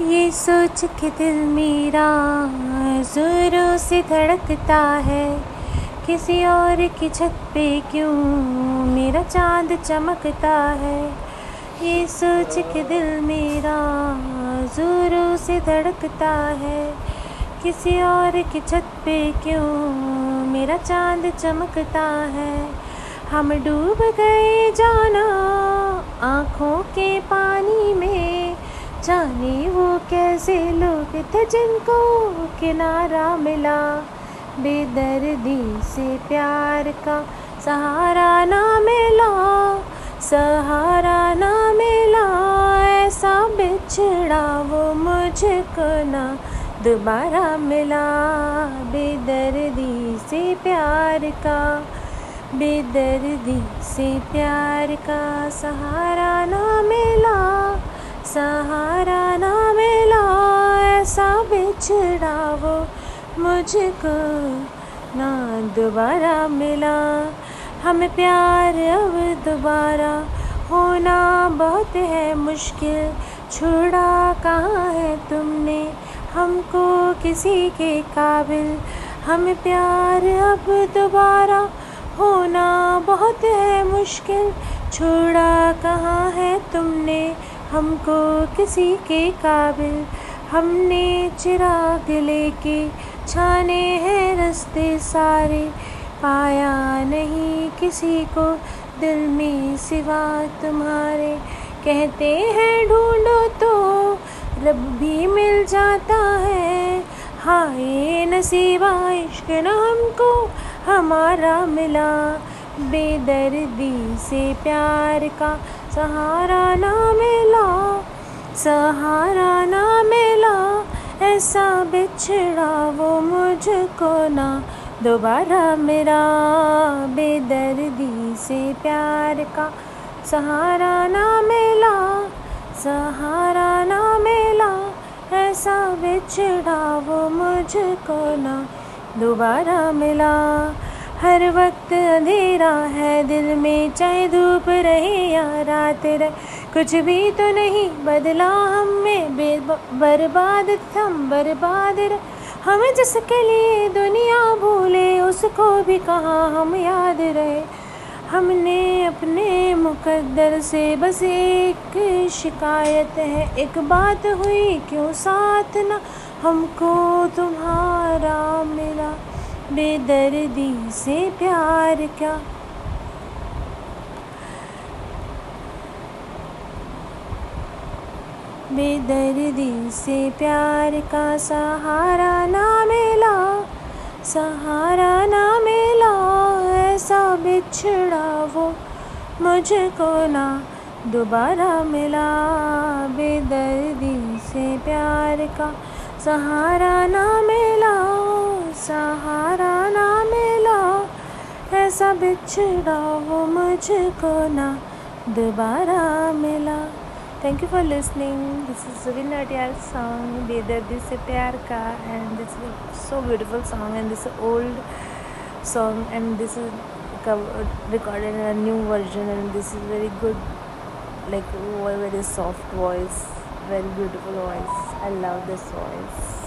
ये सोच के दिल मेरा ज़ोरों से धड़कता है। किसी और की छत पे क्यों मेरा चाँद चमकता है? ये सोच के दिल मेरा ज़ोरों से धड़कता है। किसी और की छत पे क्यों मेरा चाँद चमकता है? हम डूब गए जाना आँखों के पानी में, जाने कैसे लोग थे जिनको किनारा मिला? बेदर्दी से प्यार का सहारा ना मिला, सहारा ना मिला। ऐसा बिछड़ा वो मुझको ना दोबारा मिला। बेदर्दी से प्यार का, बेदर्दी से प्यार का सहारा ना मिला, सहारा मुझको ना दोबारा मिला। हमें प्यार अब दोबारा होना बहुत है मुश्किल। छोड़ा कहाँ है तुमने हमको किसी के काबिल। हमें प्यार अब दोबारा होना बहुत है मुश्किल। छोड़ा कहाँ है तुमने हमको किसी के काबिल। हमने चिराग लेके छाने हैं रास्ते सारे। पाया नहीं किसी को दिल में सिवा तुम्हारे। कहते हैं ढूंढो तो रब भी मिल जाता है। हाय नसीबा, इश्क न हमको, हमारा मिला। बेदर्दी से प्यार का सहारा ना मिला, सहारा ना मिला। ऐसा बिछड़ा वो मुझको ना। दोबारा मेरा बेदर्दी से प्यार का सहारा ना मिला, सहारा ना मिला। ऐसा बिछड़ा वो मुझको ना। दोबारा मिला, हर वक्त अंधेरा है दिल में, चाहे धूप रहे या रात रहे। कुछ भी तो नहीं, बदला हम हमें बर्बाद थम, बर्बाद हम जिसके लिए दुनिया भूले, उसको भी कहा हम याद रहे। हमने अपने मुकद्दर से बस एक शिकायत है। एक बात हुई, क्यों साथ ना? हमको तुम्हारा मिला। बेदर्दी से प्यार क्या? बेदर्दी से प्यार का सहारा ना मिला, सहारा ना मिला, ऐसा बिछड़ा वो मुझको ना। दोबारा मिला बेदर्दी से प्यार का सहारा ना मिला, सहारा ना मिला, ऐसा बिछड़ा वो मुझको ना। दोबारा मिला। thank you for listening this is Jubin Nautiyal song बेदर्दी से प्यार का and this is so beautiful song and this old song and this is recorded in a new version and this is very good like very soft voice very beautiful voice i love this voice